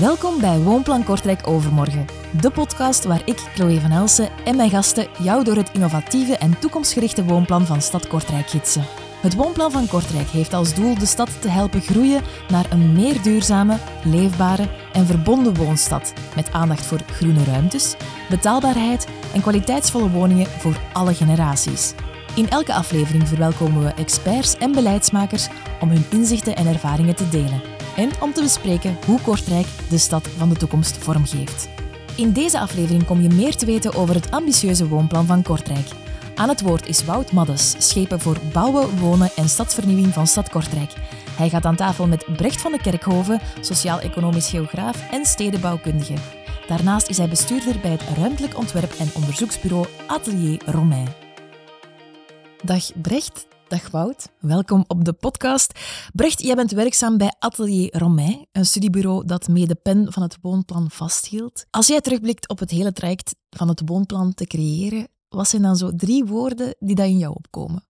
Welkom bij Woonplan Kortrijk Overmorgen, de podcast waar ik, Chloe van Elsen, en mijn gasten jou door het innovatieve en toekomstgerichte woonplan van Stad Kortrijk gidsen. Het Woonplan van Kortrijk heeft als doel de stad te helpen groeien naar een meer duurzame, leefbare en verbonden woonstad met aandacht voor groene ruimtes, betaalbaarheid en kwaliteitsvolle woningen voor alle generaties. In elke aflevering verwelkomen we experts en beleidsmakers om hun inzichten en ervaringen te delen en om te bespreken hoe Kortrijk de stad van de toekomst vormgeeft. In deze aflevering kom je meer te weten over het ambitieuze woonplan van Kortrijk. Aan het woord is Wout Maddes, schepen voor bouwen, wonen en stadsvernieuwing van Stad Kortrijk. Hij gaat aan tafel met Brecht van de Kerkhoven, sociaal-economisch geograaf en stedenbouwkundige. Daarnaast is hij bestuurder bij het ruimtelijk ontwerp- en onderzoeksbureau Atelier Romain. Dag Brecht, dag Wout. Welkom op de podcast. Brecht, jij bent werkzaam bij Atelier Romain, een studiebureau dat mee de pen van het woonplan vasthield. Als jij terugblikt op het hele traject van het woonplan te creëren, wat zijn dan zo drie woorden die dat in jou opkomen?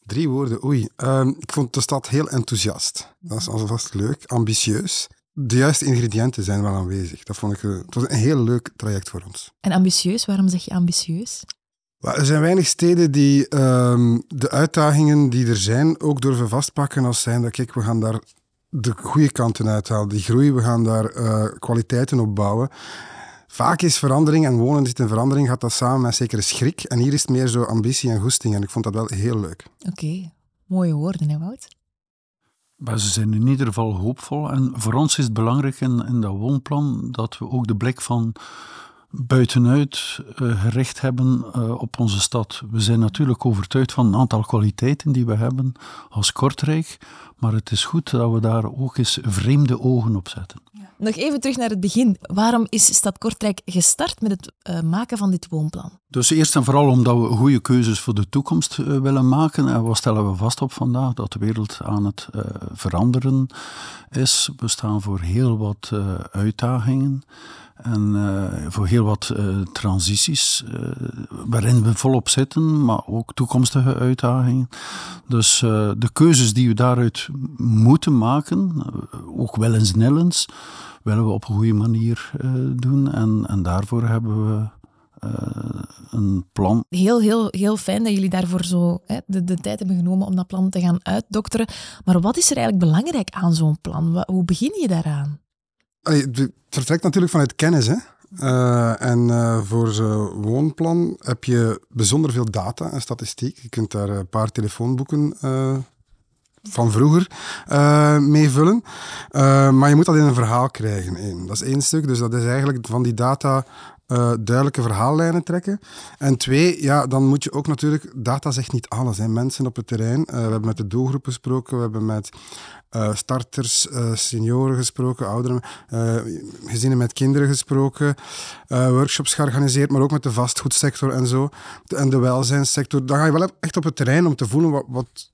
Drie woorden, oei. Ehm, ik vond de stad heel enthousiast. Dat is alvast leuk. Ambitieus. De juiste ingrediënten zijn wel aanwezig. Dat vond ik, eh, het was een heel leuk traject voor ons. En ambitieus, waarom zeg je ambitieus? Er zijn weinig steden die ehm, de uitdagingen die er zijn ook durven vastpakken als zijn dat, kijk, we gaan daar de goede kanten uithalen, die groei, we gaan daar eh, kwaliteiten op bouwen. Vaak is verandering en wonen zit in verandering, gaat dat samen met zekere schrik. En hier is het meer zo ambitie en goesting. En ik vond dat wel heel leuk. Oké, mooie woorden, hè Wout? Maar ze zijn in ieder geval hoopvol. En voor ons is het belangrijk in, in dat woonplan dat we ook de blik van buitenuit eh, gericht hebben eh, op onze stad. We zijn natuurlijk overtuigd van een aantal kwaliteiten die we hebben als Kortrijk. Maar het is goed dat we daar ook eens vreemde ogen op zetten. Nog even terug naar het begin. Waarom is Stad Kortrijk gestart met het eh, maken van dit woonplan? Dus eerst en vooral omdat we goede keuzes voor de toekomst eh, willen maken. En wat stellen we vast op vandaag? Dat de wereld aan het eh, veranderen is. We staan voor heel wat uitdagingen. En voor heel wat transities, waarin we volop zitten, maar ook toekomstige uitdagingen. Dus de keuzes die we daaruit moeten maken, ook wel eens nillens, willen we op een goede manier eh, doen. En, en daarvoor hebben we eh, een plan. Heel, heel, heel fijn dat jullie daarvoor zo hè, de, de tijd hebben genomen om dat plan te gaan uitdokteren. Maar wat is er eigenlijk belangrijk aan zo'n plan? Hoe begin je daaraan? Allee, Het vertrekt natuurlijk vanuit kennis. Hè? Eh, en eh, voor zo'n woonplan heb je bijzonder veel data en statistiek. Je kunt daar een paar telefoonboeken eh, van vroeger eh, mee vullen. Eh, maar je moet dat in een verhaal krijgen. één. Dat is één stuk. Dus dat is eigenlijk van die data eh, duidelijke verhaallijnen trekken. En twee, ja, dan moet je ook natuurlijk... Data zegt niet alles. Hè. Mensen op het terrein. we hebben met de doelgroep gesproken. We hebben met starters, senioren gesproken, ouderen, gezinnen met kinderen gesproken, workshops georganiseerd, maar ook met de vastgoedsector en zo, en de welzijnssector. Dan ga je wel echt op het terrein om te voelen wat, wat,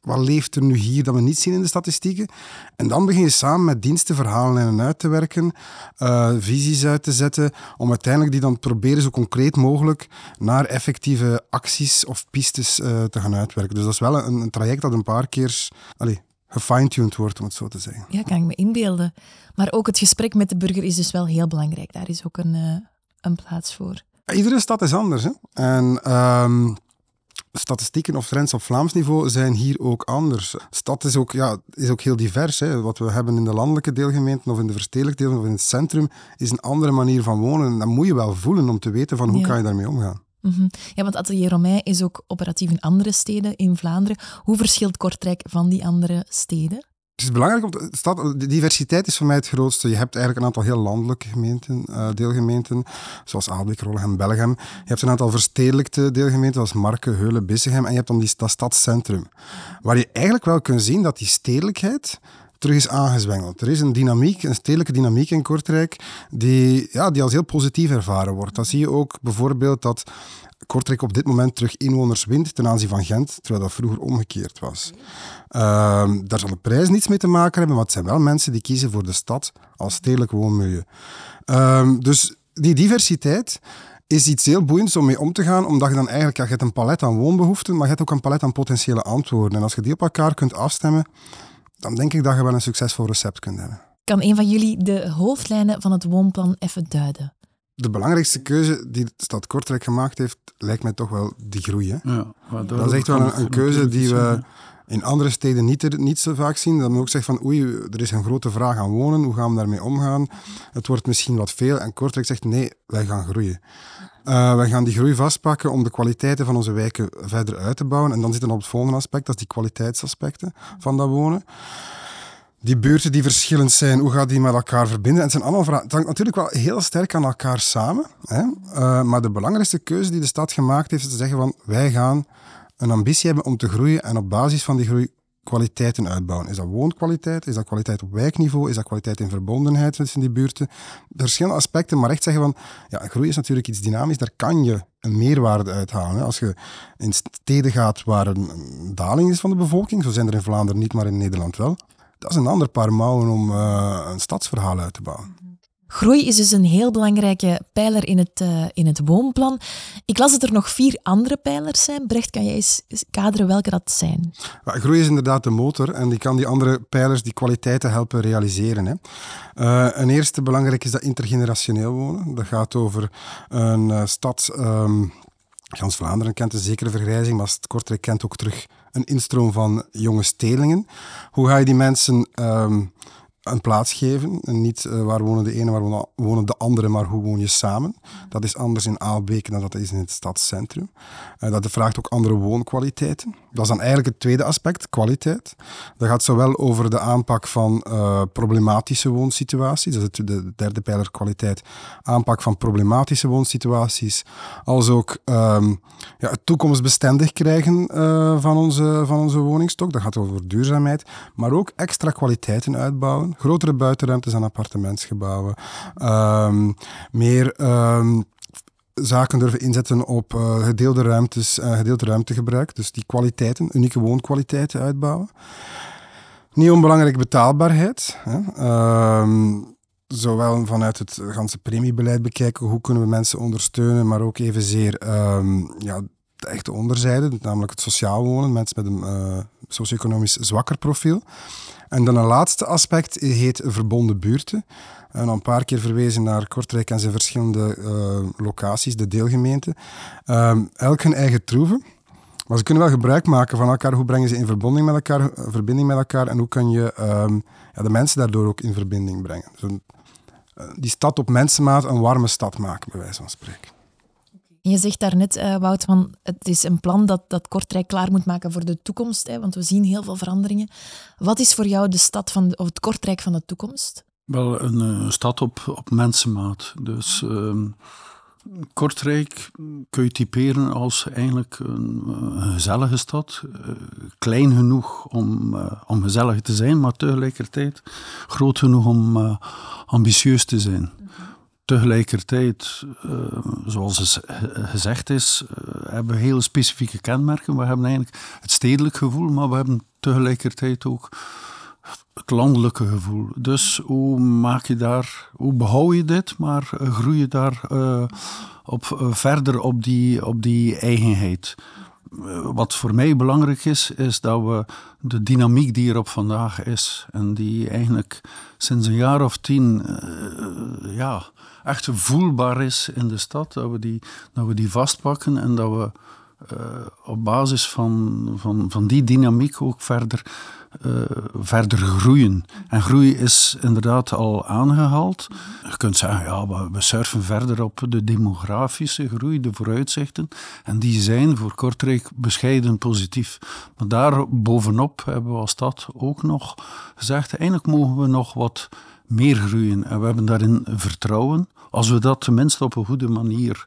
wat leeft er nu hier dat we niet zien in de statistieken. En dan begin je samen met diensten verhaallijnen uit te werken, eh, visies uit te zetten, om uiteindelijk die dan proberen zo concreet mogelijk naar effectieve acties of pistes eh, te gaan uitwerken. Dus dat is wel een, een traject dat een paar keer gefine-tuned wordt, om het zo te zeggen. Ja, kan ik me inbeelden. Maar ook het gesprek met de burger is dus wel heel belangrijk. Daar is ook een, eh, een plaats voor. Iedere stad is anders. Hè? En ehm, statistieken of trends op Vlaams niveau zijn hier ook anders. De stad is ook, ja, is ook heel divers. Hè? Wat we hebben in de landelijke deelgemeenten of in de verstedelijke deel of in het centrum is een andere manier van wonen. En dat moet je wel voelen om te weten van hoe Ja. kan je daarmee omgaan. Mhm. Ja, want Atelier Romein is ook operatief in andere steden in Vlaanderen. Hoe verschilt Kortrijk van die andere steden? Het is belangrijk om stad, de diversiteit is voor mij het grootste. Je hebt eigenlijk een aantal heel landelijke gemeenten, eh, deelgemeenten, zoals Aalbeek, Rollegem, Bellegem. Je hebt een aantal verstedelijkte deelgemeenten, zoals Marken, Heulen, Bissegem. En je hebt dan die, dat stadscentrum. Waar je eigenlijk wel kunt zien dat die stedelijkheid terug is aangezwengeld. Er is een dynamiek, een stedelijke dynamiek in Kortrijk, die, ja, die als heel positief ervaren wordt. Dat zie je ook bijvoorbeeld dat Kortrijk op dit moment terug inwoners wint ten aanzien van Gent, terwijl dat vroeger omgekeerd was. Ehm, daar zal de prijs niets mee te maken hebben, maar het zijn wel mensen die kiezen voor de stad als stedelijk woonmilieu. Ehm, dus die diversiteit is iets heel boeiends om mee om te gaan, omdat je dan eigenlijk, ja, je hebt een palet aan woonbehoeften, maar je hebt ook een palet aan potentiële antwoorden. En als je die op elkaar kunt afstemmen, dan denk ik dat je wel een succesvol recept kunt hebben. Kan een van jullie de hoofdlijnen van het woonplan even duiden? De belangrijkste keuze die de stad Kortrijk gemaakt heeft, lijkt mij toch wel die groei. Hè? Ja, dat is echt wel een, een keuze die we in andere steden niet, niet zo vaak zien. Dat men ook zegt van oei, er is een grote vraag aan wonen, hoe gaan we daarmee omgaan? Het wordt misschien wat veel. En Kortrijk zegt nee, wij gaan groeien. Uh, wij gaan die groei vastpakken om de kwaliteiten van onze wijken verder uit te bouwen. En dan zitten we op het volgende aspect, dat is die kwaliteitsaspecten van dat wonen die buurten die verschillend zijn, hoe gaat die met elkaar verbinden? En het, zijn allemaal vragen. het hangt natuurlijk wel heel sterk aan elkaar samen. Hè? Uh, maar de belangrijkste keuze die de stad gemaakt heeft, is te zeggen van wij gaan een ambitie hebben om te groeien en op basis van die groei kwaliteiten uitbouwen. Is dat woonkwaliteit? Is dat kwaliteit op wijkniveau? Is dat kwaliteit in verbondenheid tussen die buurten? Verschillende aspecten, maar echt zeggen van, ja, groei is natuurlijk iets dynamisch, daar kan je een meerwaarde uithalen. Als je in steden gaat waar een daling is van de bevolking, zo zijn er in Vlaanderen niet, maar in Nederland wel, dat is een ander paar mouwen om uh, een stadsverhaal uit te bouwen. Groei is dus een heel belangrijke pijler in het, uh, in het woonplan. Ik las dat er nog vier andere pijlers zijn. Brecht, kan jij eens kaderen welke dat zijn? groei is inderdaad de motor en die kan die andere pijlers, die kwaliteiten helpen realiseren. Hè. Uh, een eerste belangrijk is dat intergenerationeel wonen. Dat gaat over een uh, stad... Um, Gans Vlaanderen kent een zekere vergrijzing, maar Kortrijk kent ook terug een instroom van jonge stelingen. Hoe ga je die mensen um, een plaats geven. En niet uh, waar wonen de ene, waar wonen de andere, maar hoe woon je samen. Dat is anders in Aalbeke dan dat is in het stadscentrum. Uh, dat vraagt ook andere woonkwaliteiten. Dat is dan eigenlijk het tweede aspect, kwaliteit. Dat gaat zowel over de aanpak van uh, problematische woonsituaties, dat is de derde pijler kwaliteit, aanpak van problematische woonsituaties, als ook um, ja, het toekomstbestendig krijgen van, onze, van onze woningstok. Dat gaat over duurzaamheid, maar ook extra kwaliteiten uitbouwen grotere buitenruimtes aan appartementsgebouwen, um, meer um, zaken durven inzetten op uh, gedeelde ruimtes, uh, gedeelde ruimtegebruik, dus die kwaliteiten, unieke woonkwaliteiten uitbouwen. Niet onbelangrijk betaalbaarheid. Hè. Um, zowel vanuit het ganse premiebeleid bekijken, hoe kunnen we mensen ondersteunen, maar ook evenzeer um, ja, de echte onderzijde, namelijk het sociaal wonen, mensen met een uh, socio-economisch zwakker profiel. En dan een laatste aspect heet verbonden buurten. En een paar keer verwezen naar Kortrijk en zijn verschillende uh, locaties, de deelgemeenten. Um, elk hun eigen troeven. Maar ze kunnen wel gebruik maken van elkaar. Hoe brengen ze in verbinding met elkaar, verbinding met elkaar en hoe kan je um, ja, de mensen daardoor ook in verbinding brengen. Een, uh, die stad op mensenmaat een warme stad maken, bij wijze van spreken. Je zegt daarnet, uh, Wout, van het is een plan dat, dat Kortrijk klaar moet maken voor de toekomst, hè, want we zien heel veel veranderingen. Wat is voor jou de stad van, of het Kortrijk van de toekomst? Wel, een uh, stad op, op mensenmaat. Dus uh, Kortrijk kun je typeren als eigenlijk een, een gezellige stad. Uh, klein genoeg om, om gezellig te zijn, maar tegelijkertijd groot genoeg om ambitieus te zijn tegelijkertijd, uh, zoals gezegd is, uh, hebben we heel specifieke kenmerken. We hebben eigenlijk het stedelijk gevoel, maar we hebben tegelijkertijd ook het landelijke gevoel. Dus hoe maak je daar, hoe behoud je dit, maar uh, groei je daar op, verder op die, op die eigenheid? Wat voor mij belangrijk is, is dat we de dynamiek die er op vandaag is, en die eigenlijk sinds een jaar of tien ja, echt voelbaar is in de stad, dat we die, dat we die vastpakken en dat we uh, op basis van, van, van die dynamiek ook verder, uh, verder groeien. En groei is inderdaad al aangehaald. Je kunt zeggen, ja, we surfen verder op de demografische groei, de vooruitzichten. En die zijn voor Kortrijk bescheiden positief. Maar daar bovenop hebben we als stad ook nog gezegd, eigenlijk mogen we nog wat meer groeien. En we hebben daarin vertrouwen. Als we dat tenminste op een goede manier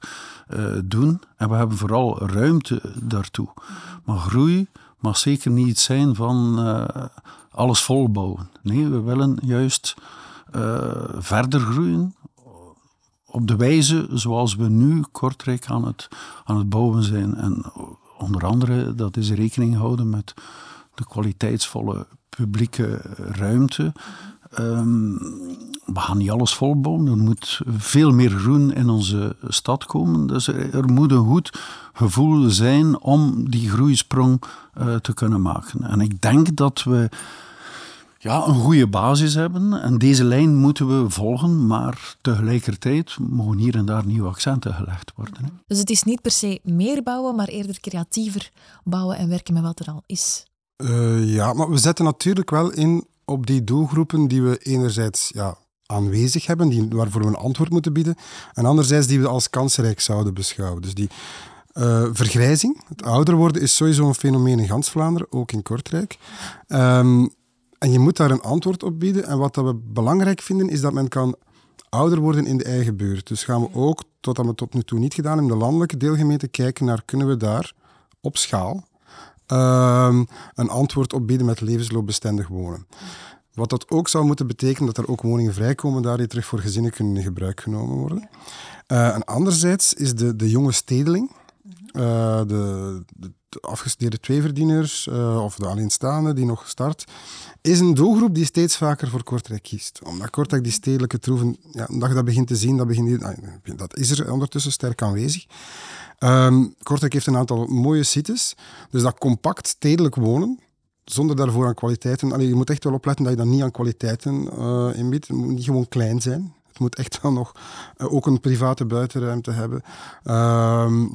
uh, doen, en we hebben vooral ruimte daartoe. Maar groei mag zeker niet zijn van uh, alles volbouwen. Nee, we willen juist uh, verder groeien op de wijze zoals we nu Kortrijk aan het, aan het bouwen zijn. En onder andere, dat is rekening houden met de kwaliteitsvolle publieke ruimte. Um, we gaan niet alles volbouwen. Er moet veel meer groen in onze stad komen. Dus er moet een goed gevoel zijn om die groeisprong uh, te kunnen maken. En ik denk dat we ja, een goede basis hebben. En deze lijn moeten we volgen, maar tegelijkertijd mogen hier en daar nieuwe accenten gelegd worden. Hè. Dus het is niet per se meer bouwen, maar eerder creatiever bouwen en werken met wat er al is. Uh, ja, maar we zetten natuurlijk wel in op die doelgroepen die we enerzijds ja, aanwezig hebben, die, waarvoor we een antwoord moeten bieden, en anderzijds die we als kansrijk zouden beschouwen. Dus die uh, vergrijzing, het ouder worden, is sowieso een fenomeen in gans Vlaanderen, ook in Kortrijk. Um, en je moet daar een antwoord op bieden. En wat dat we belangrijk vinden, is dat men kan ouder worden in de eigen buurt. Dus gaan we ook, tot dat we tot nu toe niet gedaan in de landelijke deelgemeente, kijken naar kunnen we daar op schaal een antwoord op bieden met levensloopbestendig wonen. Wat dat ook zou moeten betekenen dat er ook woningen vrijkomen daar die terug voor gezinnen kunnen in gebruik genomen worden. Uh, en anderzijds is de, de jonge stedeling, uh, de, de, afgestudeerde tweeverdieners uh, of de alleenstaande die nog start, is een doelgroep die steeds vaker voor Kortrijk kiest. Omdat Kortrijk die stedelijke troeven, ja, omdat je dat begint te zien, dat, begint, ah, dat is er ondertussen sterk aanwezig. Um, Kortrijk heeft een aantal mooie sites, dus dat compact stedelijk wonen, zonder daarvoor aan kwaliteiten. Allee, je moet echt wel opletten dat je dan niet aan kwaliteiten uh, inbiedt. Het moet niet gewoon klein zijn. Het moet echt wel nog ook een private buitenruimte hebben. Uh,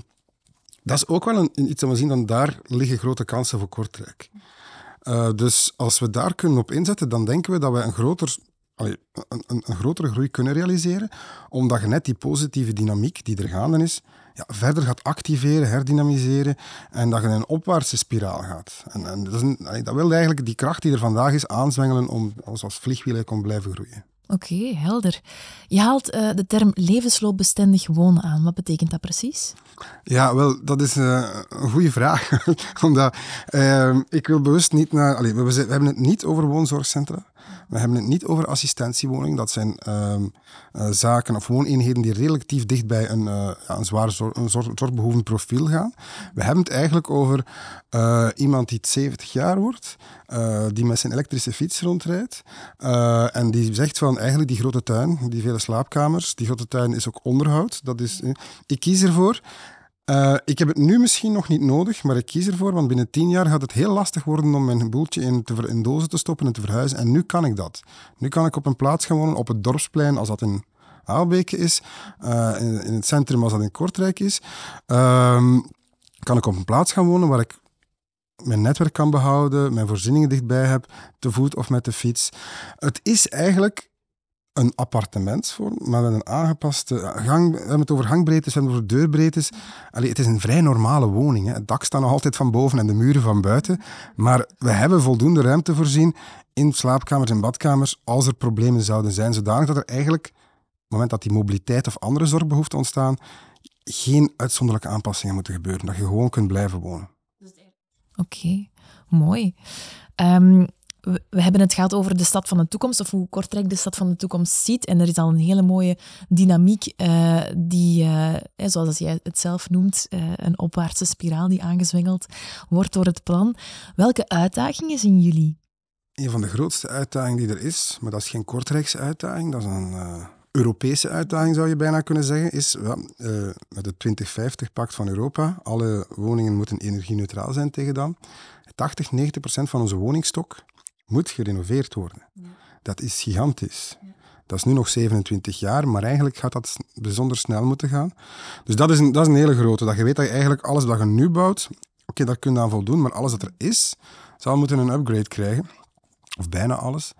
dat is ook wel een, iets dat we zien, dan daar liggen grote kansen voor Kortrijk. Uh, dus als we daar kunnen op inzetten, dan denken we dat we een, groter, een, een, grotere groei kunnen realiseren, omdat je net die positieve dynamiek die er gaande is, ja, verder gaat activeren, herdynamiseren en dat je in een opwaartse spiraal gaat. En, en dat, is dat wil eigenlijk die kracht die er vandaag is aanzwengelen om als, als vliegwiel kon blijven groeien. Oké, helder. Je haalt uh, de term levensloopbestendig wonen aan. Wat betekent dat precies? Ja, wel, dat is uh, een goede vraag. Omdat uh, ik wil bewust niet naar... Allez, we, we, hebben het niet over woonzorgcentra. We hebben het niet over assistentiewoning. Dat zijn uh, uh, zaken of wooneenheden die relatief dicht bij een, uh, ja, een zwaar zor zorgbehoevend profiel gaan. We hebben het eigenlijk over uh, iemand die 70 jaar wordt, die met zijn elektrische fiets rondrijdt en die zegt van eigenlijk die grote tuin, die vele slaapkamers, die grote tuin is ook onderhoud. Dat is, ik kies ervoor uh, ik heb het nu misschien nog niet nodig, maar ik kies ervoor, want binnen tien jaar gaat het heel lastig worden om mijn boeltje in, te, in dozen te stoppen en te verhuizen. En nu kan ik dat. Nu kan ik op een plaats gaan wonen, op het dorpsplein, als dat in Aalbeke is, uh, in, het centrum als dat in Kortrijk is. Uh, kan ik op een plaats gaan wonen waar ik mijn netwerk kan behouden, mijn voorzieningen dichtbij heb, te voet of met de fiets. Het is eigenlijk een appartementsvorm, maar met een aangepaste gang. We hebben het over gangbreedtes, we het deurbreedtes. Allee, het is een vrij normale woning. Het dak staat nog altijd van boven en de muren van buiten. Maar we hebben voldoende ruimte voorzien in slaapkamers en badkamers als er problemen zouden zijn. Zodanig dat er eigenlijk, op het moment dat die mobiliteit of andere zorgbehoeften ontstaan, geen uitzonderlijke aanpassingen moeten gebeuren. Dat je gewoon kunt blijven wonen. Oké, mooi. Um, we hebben het gehad over de stad van de toekomst, of hoe Kortrijk de stad van de toekomst ziet. En er is al een hele mooie dynamiek uh, die, uh, zoals jij het zelf noemt, uh, een opwaartse spiraal die aangezwengeld wordt door het plan. Welke uitdagingen zien jullie? Een van de grootste uitdagingen die er is, maar dat is geen Kortrijkse uitdaging, dat is een Europese uitdaging zou je bijna kunnen zeggen, is met het 2050-pact van Europa. Alle woningen moeten energie-neutraal zijn tegen dan. 80, 90 procent van onze woningstok moet gerenoveerd worden. Ja. Dat is gigantisch. Ja. Dat is nu nog 27 jaar, maar eigenlijk gaat dat bijzonder snel moeten gaan. Dus dat is een, dat is een hele grote. Dat je weet dat je eigenlijk alles wat je nu bouwt, oké, okay, daar kun je aan voldoen, maar alles wat er is, zal moeten een upgrade krijgen. Of bijna alles.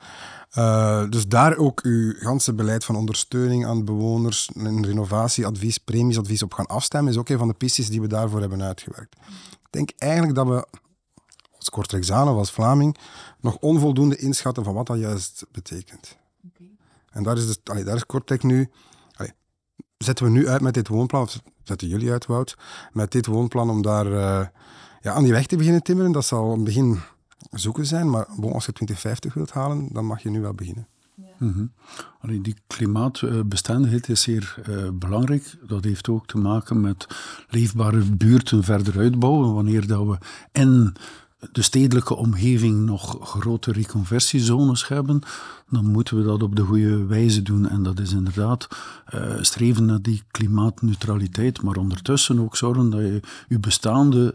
Uh, dus daar ook uw ganse beleid van ondersteuning aan bewoners, een renovatieadvies, premiesadvies op gaan afstemmen, is ook een van de pistes die we daarvoor hebben uitgewerkt. Ik denk eigenlijk dat we of als Vlaming nog onvoldoende inschatten van wat dat juist betekent. Okay. En daar is, dus, allee, daar is Kortrijk nu... Allee, zetten we nu uit met dit woonplan, of zetten jullie uit, Wout, met dit woonplan om daar uh, ja, aan die weg te beginnen timmeren. Dat zal een begin zoeken zijn, maar bon, als je 2050 wilt halen, dan mag je nu wel beginnen. Ja. Mm -hmm. Allee, die klimaatbestendigheid is zeer uh, belangrijk. Dat heeft ook te maken met leefbare buurten verder uitbouwen. Wanneer dat we in de stedelijke omgeving nog grote reconversiezones hebben, dan moeten we dat op de goede wijze doen. En dat is inderdaad uh, streven naar die klimaatneutraliteit, maar ondertussen ook zorgen dat je je bestaande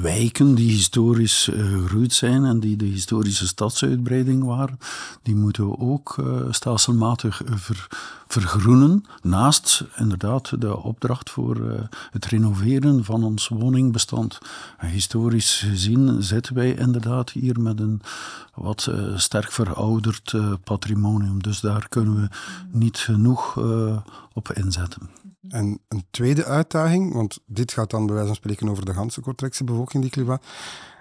wijken die historisch uh, gegroeid zijn en die de historische stadsuitbreiding waren, die moeten we ook uh, stelselmatig ver, vergroenen. Naast inderdaad de opdracht voor het renoveren van ons woningbestand. Historisch gezien zitten wij inderdaad hier met een wat sterk verouderd patrimonium. Dus daar kunnen we niet genoeg op inzetten. En een tweede uitdaging, want dit gaat dan bij wijze van spreken over de ganse Kortrijkse bevolking, die klimaat,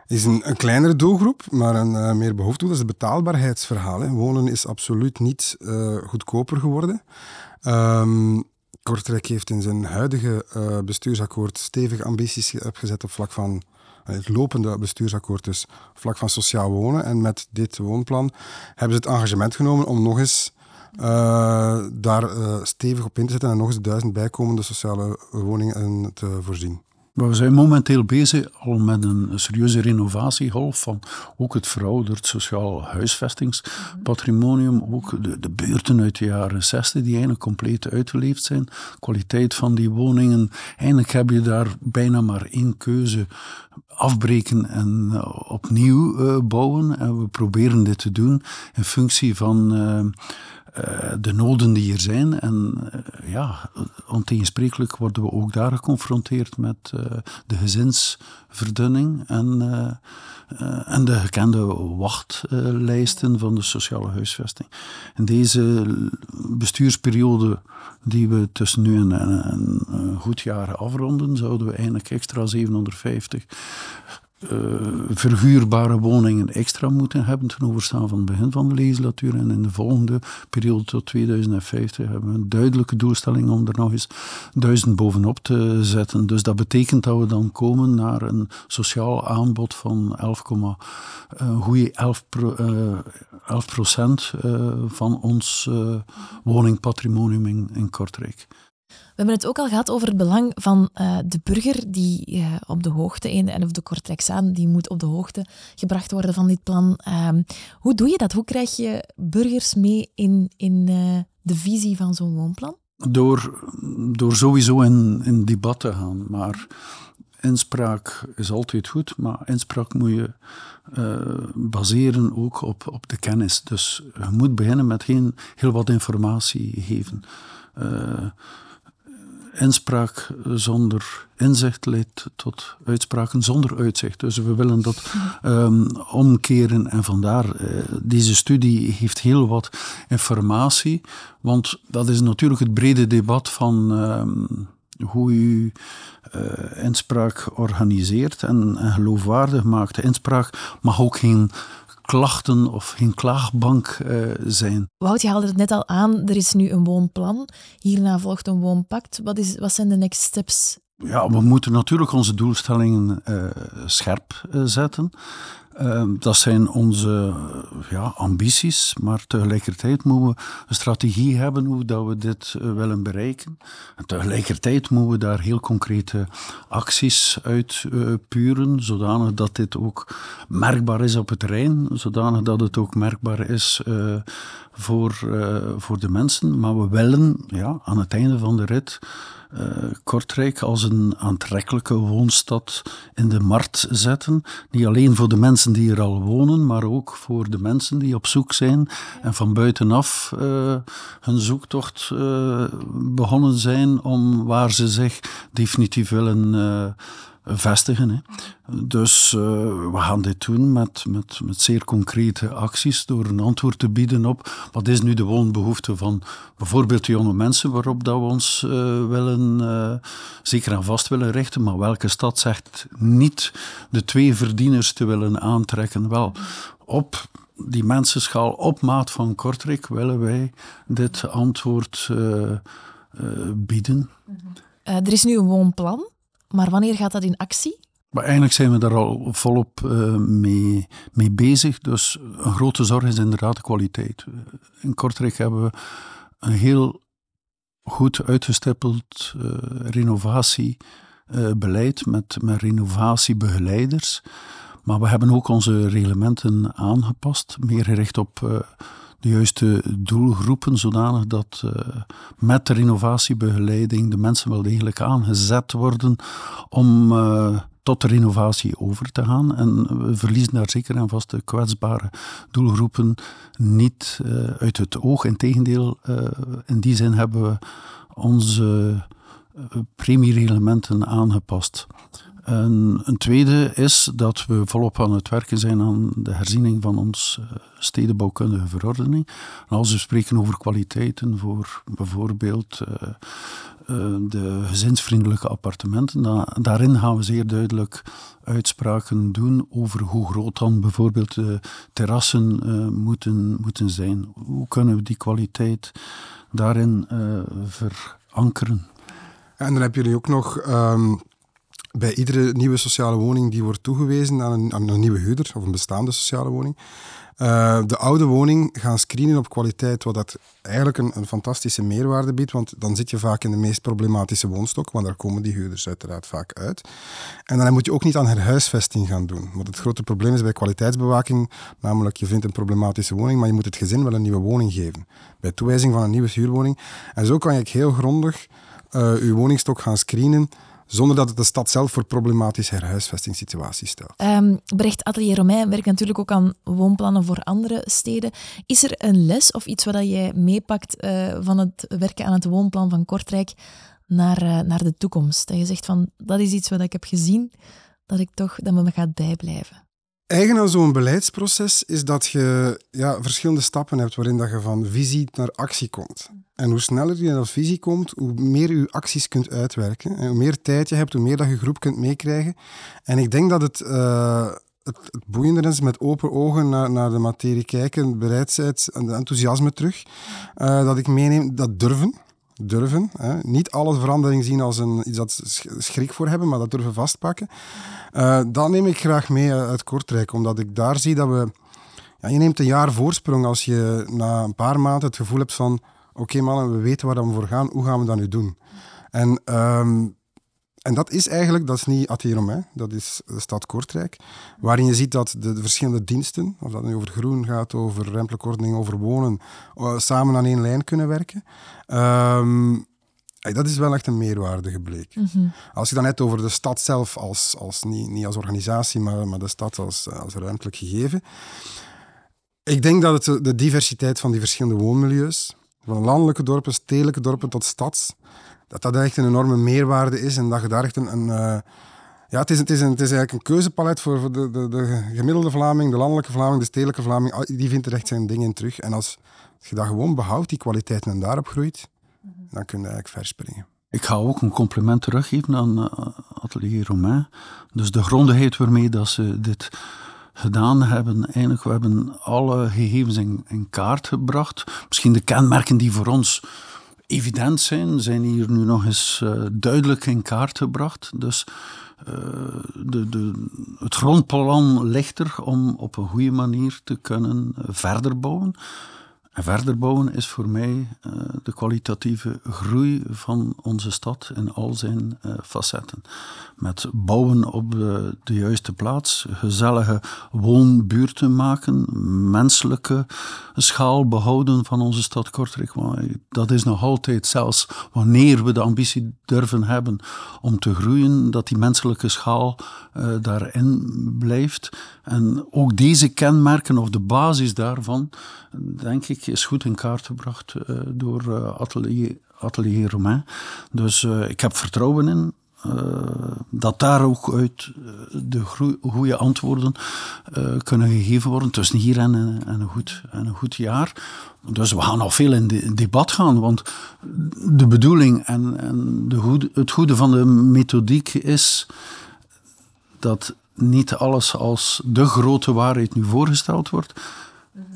is een, een kleinere doelgroep, maar een uh, meer behoefte. Dat is het betaalbaarheidsverhaal. Wonen is absoluut niet uh, goedkoper geworden. Um, Kortrijk heeft in zijn huidige uh, bestuursakkoord stevige ambities opgezet op vlak van het lopende bestuursakkoord, dus vlak van sociaal wonen. En met dit woonplan hebben ze het engagement genomen om nog eens daar uh, stevig op in te zetten en nog eens duizend bijkomende sociale woningen te voorzien. we zijn momenteel bezig al met een serieuze renovatiegolf van ook het verouderd sociaal huisvestingspatrimonium, ook de, de buurten uit de jaren 60 die eigenlijk compleet uitgeleefd zijn. Kwaliteit van die woningen, eigenlijk heb je daar bijna maar één keuze afbreken en uh, opnieuw bouwen. En we proberen dit te doen in functie van uh, de noden die er zijn. En uh, ja, ontegensprekelijk worden we ook daar geconfronteerd met uh, de gezinsverdunning en, en de gekende wachtlijsten van de sociale huisvesting. In deze bestuursperiode die we tussen nu en, en een goed jaar afronden, zouden we eigenlijk extra 750 uh, verhuurbare woningen extra moeten hebben ten overstaan van het begin van de legislatuur. En in de volgende periode tot 2050 hebben we een duidelijke doelstelling om er nog eens duizend bovenop te zetten. Dus dat betekent dat we dan komen naar een sociaal aanbod van 11, uh, goede 11, pro, uh, 11 procent uh, van ons uh, woningpatrimonium in, in Kortrijk. We hebben het ook al gehad over het belang van uh, de burger die uh, op de hoogte, en of de Kortrijksaan, die moet op de hoogte gebracht worden van dit plan. Uh, hoe doe je dat? Hoe krijg je burgers mee in, in uh, de visie van zo'n woonplan? Door, door sowieso in, in debat te gaan. Maar inspraak is altijd goed, maar inspraak moet je baseren ook op, op de kennis. Dus je moet beginnen met geen, heel wat informatie geven inspraak zonder inzicht leidt tot uitspraken zonder uitzicht. Dus we willen dat um, omkeren en vandaar, uh, deze studie heeft heel wat informatie, want dat is natuurlijk het brede debat van um, hoe u uh, inspraak organiseert en, en geloofwaardig maakt. De inspraak mag ook geen klachten of geen klaagbank uh, zijn. Wout, je haalde het net al aan, er is nu een woonplan. Hierna volgt een woonpact. Wat, is, wat zijn de next steps? Ja, we moeten natuurlijk onze doelstellingen uh, scherp uh, zetten. Uh, dat zijn onze ja, ambities, maar tegelijkertijd moeten we een strategie hebben hoe dat we dit uh, willen bereiken. En tegelijkertijd moeten we daar heel concrete acties uit puren, zodanig dat dit ook merkbaar is op het terrein, zodanig dat het ook merkbaar is voor, voor de mensen. Maar we willen ja, aan het einde van de rit Kortrijk als een aantrekkelijke woonstad in de markt zetten. Niet alleen voor de mensen die er al wonen, maar ook voor de mensen die op zoek zijn en van buitenaf uh, hun zoektocht uh, begonnen zijn om waar ze zich definitief willen vestigen. Hè. Dus uh, we gaan dit doen met, met, met zeer concrete acties door een antwoord te bieden op wat is nu de woonbehoefte van bijvoorbeeld de jonge mensen waarop dat we ons uh, willen uh, zeker aan vast willen richten. Maar welke stad zegt niet de twee verdieners te willen aantrekken? Wel, op die mensenschaal, op maat van Kortrijk, willen wij dit antwoord bieden. er is nu een woonplan. Maar wanneer gaat dat in actie? Maar eigenlijk zijn we daar al volop uh, mee, mee bezig. Dus een grote zorg is inderdaad de kwaliteit. In Kortrijk hebben we een heel goed uitgestippeld uh, renovatiebeleid uh, met, met renovatiebegeleiders. Maar we hebben ook onze reglementen aangepast, meer gericht op de juiste doelgroepen, zodanig dat uh, met de renovatiebegeleiding de mensen wel degelijk aangezet worden om uh, tot de renovatie over te gaan. En we verliezen daar zeker en vast de kwetsbare doelgroepen niet uh, uit het oog. Integendeel, in die zin hebben we onze premiereglementen aangepast. En een tweede is dat we volop aan het werken zijn aan de herziening van ons eh, stedenbouwkundige verordening. En als we spreken over kwaliteiten voor bijvoorbeeld uh, uh, de gezinsvriendelijke appartementen, daarin gaan we zeer duidelijk uitspraken doen over hoe groot dan bijvoorbeeld de terrassen moeten, moeten zijn. Hoe kunnen we die kwaliteit daarin verankeren? En dan hebben jullie ook nog um, bij iedere nieuwe sociale woning die wordt toegewezen aan een, aan een nieuwe huurder of een bestaande sociale woning, uh, de oude woning gaan screenen op kwaliteit, wat dat eigenlijk een, een, fantastische meerwaarde biedt, want dan zit je vaak in de meest problematische woonstok, want daar komen die huurders uiteraard vaak uit. En dan moet je ook niet aan herhuisvesting gaan doen. Want het grote probleem is bij kwaliteitsbewaking, namelijk je vindt een problematische woning, maar je moet het gezin wel een nieuwe woning geven. Bij toewijzing van een nieuwe huurwoning. En zo kan je heel grondig uh, je woningstok gaan screenen zonder dat het de stad zelf voor problematische herhuisvestingssituaties stelt. Um, Brecht Atelier Romein werkt natuurlijk ook aan woonplannen voor andere steden. Is er een les of iets wat jij meepakt uh, van het werken aan het woonplan van Kortrijk naar, uh, naar de toekomst? Dat je zegt van, dat is iets wat ik heb gezien, dat ik toch, dat me gaat bijblijven. Eigen aan zo'n beleidsproces is dat je ja, verschillende stappen hebt waarin dat je van visie naar actie komt. En hoe sneller je naar visie komt, hoe meer je acties kunt uitwerken. En hoe meer tijd je hebt, hoe meer dat je groep kunt meekrijgen. En ik denk dat het, uh, het, het boeiende is met open ogen naar, naar de materie kijken, bereidheid en enthousiasme terug. Uh, dat ik meeneem, dat durven durven. Hè. Niet alle verandering zien als een, iets dat schrik voor hebben, maar dat durven vastpakken. Uh, dat neem ik graag mee uit Kortrijk, omdat ik daar zie dat we... Ja, je neemt een jaar voorsprong als je na een paar maanden het gevoel hebt van oké mannen, we weten waar we voor gaan, hoe gaan we dat nu doen? En, um, en dat is eigenlijk, dat is niet Atherom, hè? dat is de stad Kortrijk, waarin je ziet dat de, de, verschillende diensten, of dat nu over groen gaat, over ruimtelijke ordening, over wonen, uh, samen aan één lijn kunnen werken. Um, dat is wel echt een meerwaarde gebleken. Mm -hmm. Als je dan net over de stad zelf, als, als, niet, niet als organisatie, maar, maar de stad als, als ruimtelijk gegeven. Ik denk dat het de diversiteit van die verschillende woonmilieus, van landelijke dorpen, stedelijke dorpen tot stads, dat dat echt een enorme meerwaarde is en dat je daar echt een... een uh, ja, het is, het, is een, het is eigenlijk een keuzepalet voor, voor de, de, de, gemiddelde Vlaming, de landelijke Vlaming, de stedelijke Vlaming. Die vindt er echt zijn dingen in terug. En als je dat gewoon behoudt, die kwaliteiten en daarop groeit, dan kun je eigenlijk verspringen. Ik ga ook een compliment teruggeven aan uh, Atelier Romain. Dus de grondigheid waarmee dat ze dit gedaan hebben. Eigenlijk, we hebben alle gegevens in, in, kaart gebracht. Misschien de kenmerken die voor ons evident zijn, zijn hier nu nog eens uh, duidelijk in kaart gebracht. Dus uh, de, de, het grondplan ligt er om op een goede manier te kunnen verder bouwen. En verder bouwen is voor mij uh, de kwalitatieve groei van onze stad in al zijn uh, facetten. Met bouwen op de, de, juiste plaats, gezellige woonbuurten maken, menselijke schaal behouden van onze stad Kortrijk. Dat is nog altijd, zelfs wanneer we de ambitie durven hebben om te groeien, dat die menselijke schaal daarin blijft. En ook deze kenmerken of de basis daarvan, denk ik, is goed in kaart gebracht uh, door uh, Atelier, Atelier Romain. Dus uh, ik heb vertrouwen in dat daar ook uit de goede antwoorden kunnen gegeven worden tussen hier en, en, een goed, en een goed jaar. Dus we gaan nog veel in, de, in debat gaan, want de bedoeling en, en de het goede van de methodiek is dat niet alles als de grote waarheid nu voorgesteld wordt,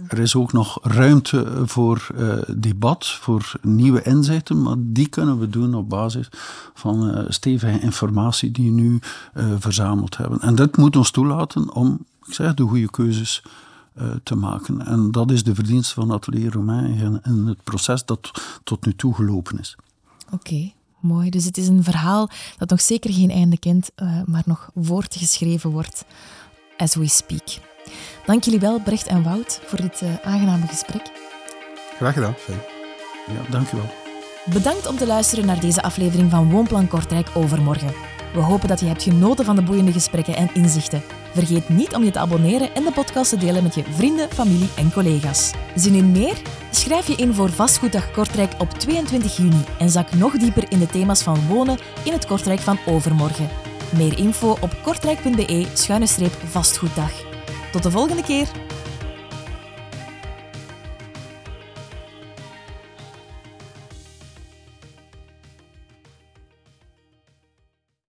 er is ook nog ruimte voor uh, debat, voor nieuwe inzichten, maar die kunnen we doen op basis van uh, stevige informatie die we nu uh, verzameld hebben. En dat moet ons toelaten om, ik zeg, de goede keuzes te maken. En dat is de verdienste van Atelier Romain en, het proces dat tot nu toe gelopen is. Oké. Mooi, dus het is een verhaal dat nog zeker geen einde kent, maar nog voortgeschreven wordt as we speak. Dank jullie wel, Brecht en Wout, voor dit uh, aangename gesprek. Graag gedaan. Fijn. Ja, dank je wel. Bedankt om te luisteren naar deze aflevering van Woonplan Kortrijk Overmorgen. We hopen dat je hebt genoten van de boeiende gesprekken en inzichten. Vergeet niet om je te abonneren en de podcast te delen met je vrienden, familie en collega's. Zin in meer? Schrijf je in voor Vastgoeddag Kortrijk op 22 juni en zak nog dieper in de thema's van wonen in het Kortrijk van overmorgen. Meer info op kortrijk.be-vastgoeddag. Tot de volgende keer!